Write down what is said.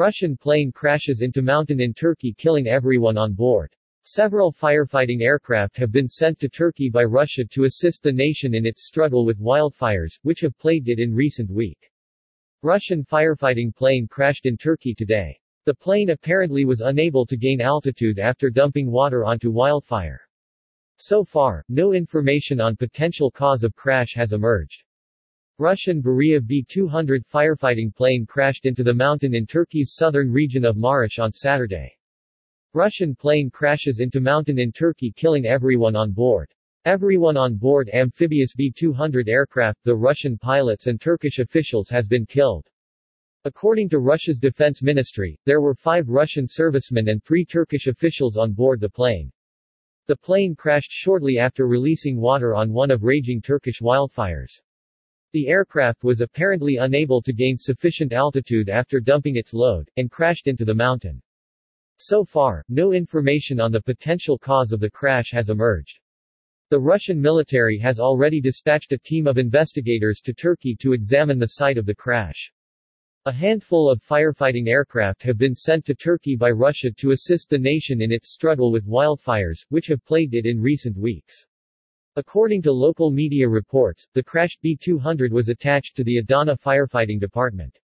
Russian plane crashes into mountain in Turkey killing everyone on board. Several firefighting aircraft have been sent to Turkey by Russia to assist the nation in its struggle with wildfires, which have plagued it in recent week. Russian firefighting plane crashed in Turkey today. The plane apparently was unable to gain altitude after dumping water onto wildfire. So far, no information on potential cause of crash has emerged. Russian Beriev B-200 firefighting plane crashed into the mountain in Turkey's southern region of Maraş on Saturday. Russian plane crashes into mountain in Turkey killing everyone on board. Everyone on board amphibious B-200 aircraft, the Russian pilots and Turkish officials has been killed. According to Russia's defense ministry, there were five Russian servicemen and three Turkish officials on board the plane. The plane crashed shortly after releasing water on one of raging Turkish wildfires. The aircraft was apparently unable to gain sufficient altitude after dumping its load, and crashed into the mountain. So far, no information on the potential cause of the crash has emerged. The Russian military has already dispatched a team of investigators to Turkey to examine the site of the crash. A handful of firefighting aircraft have been sent to Turkey by Russia to assist the nation in its struggle with wildfires, which have plagued it in recent weeks. According to local media reports, the crashed B-200 was attached to the Adana firefighting department.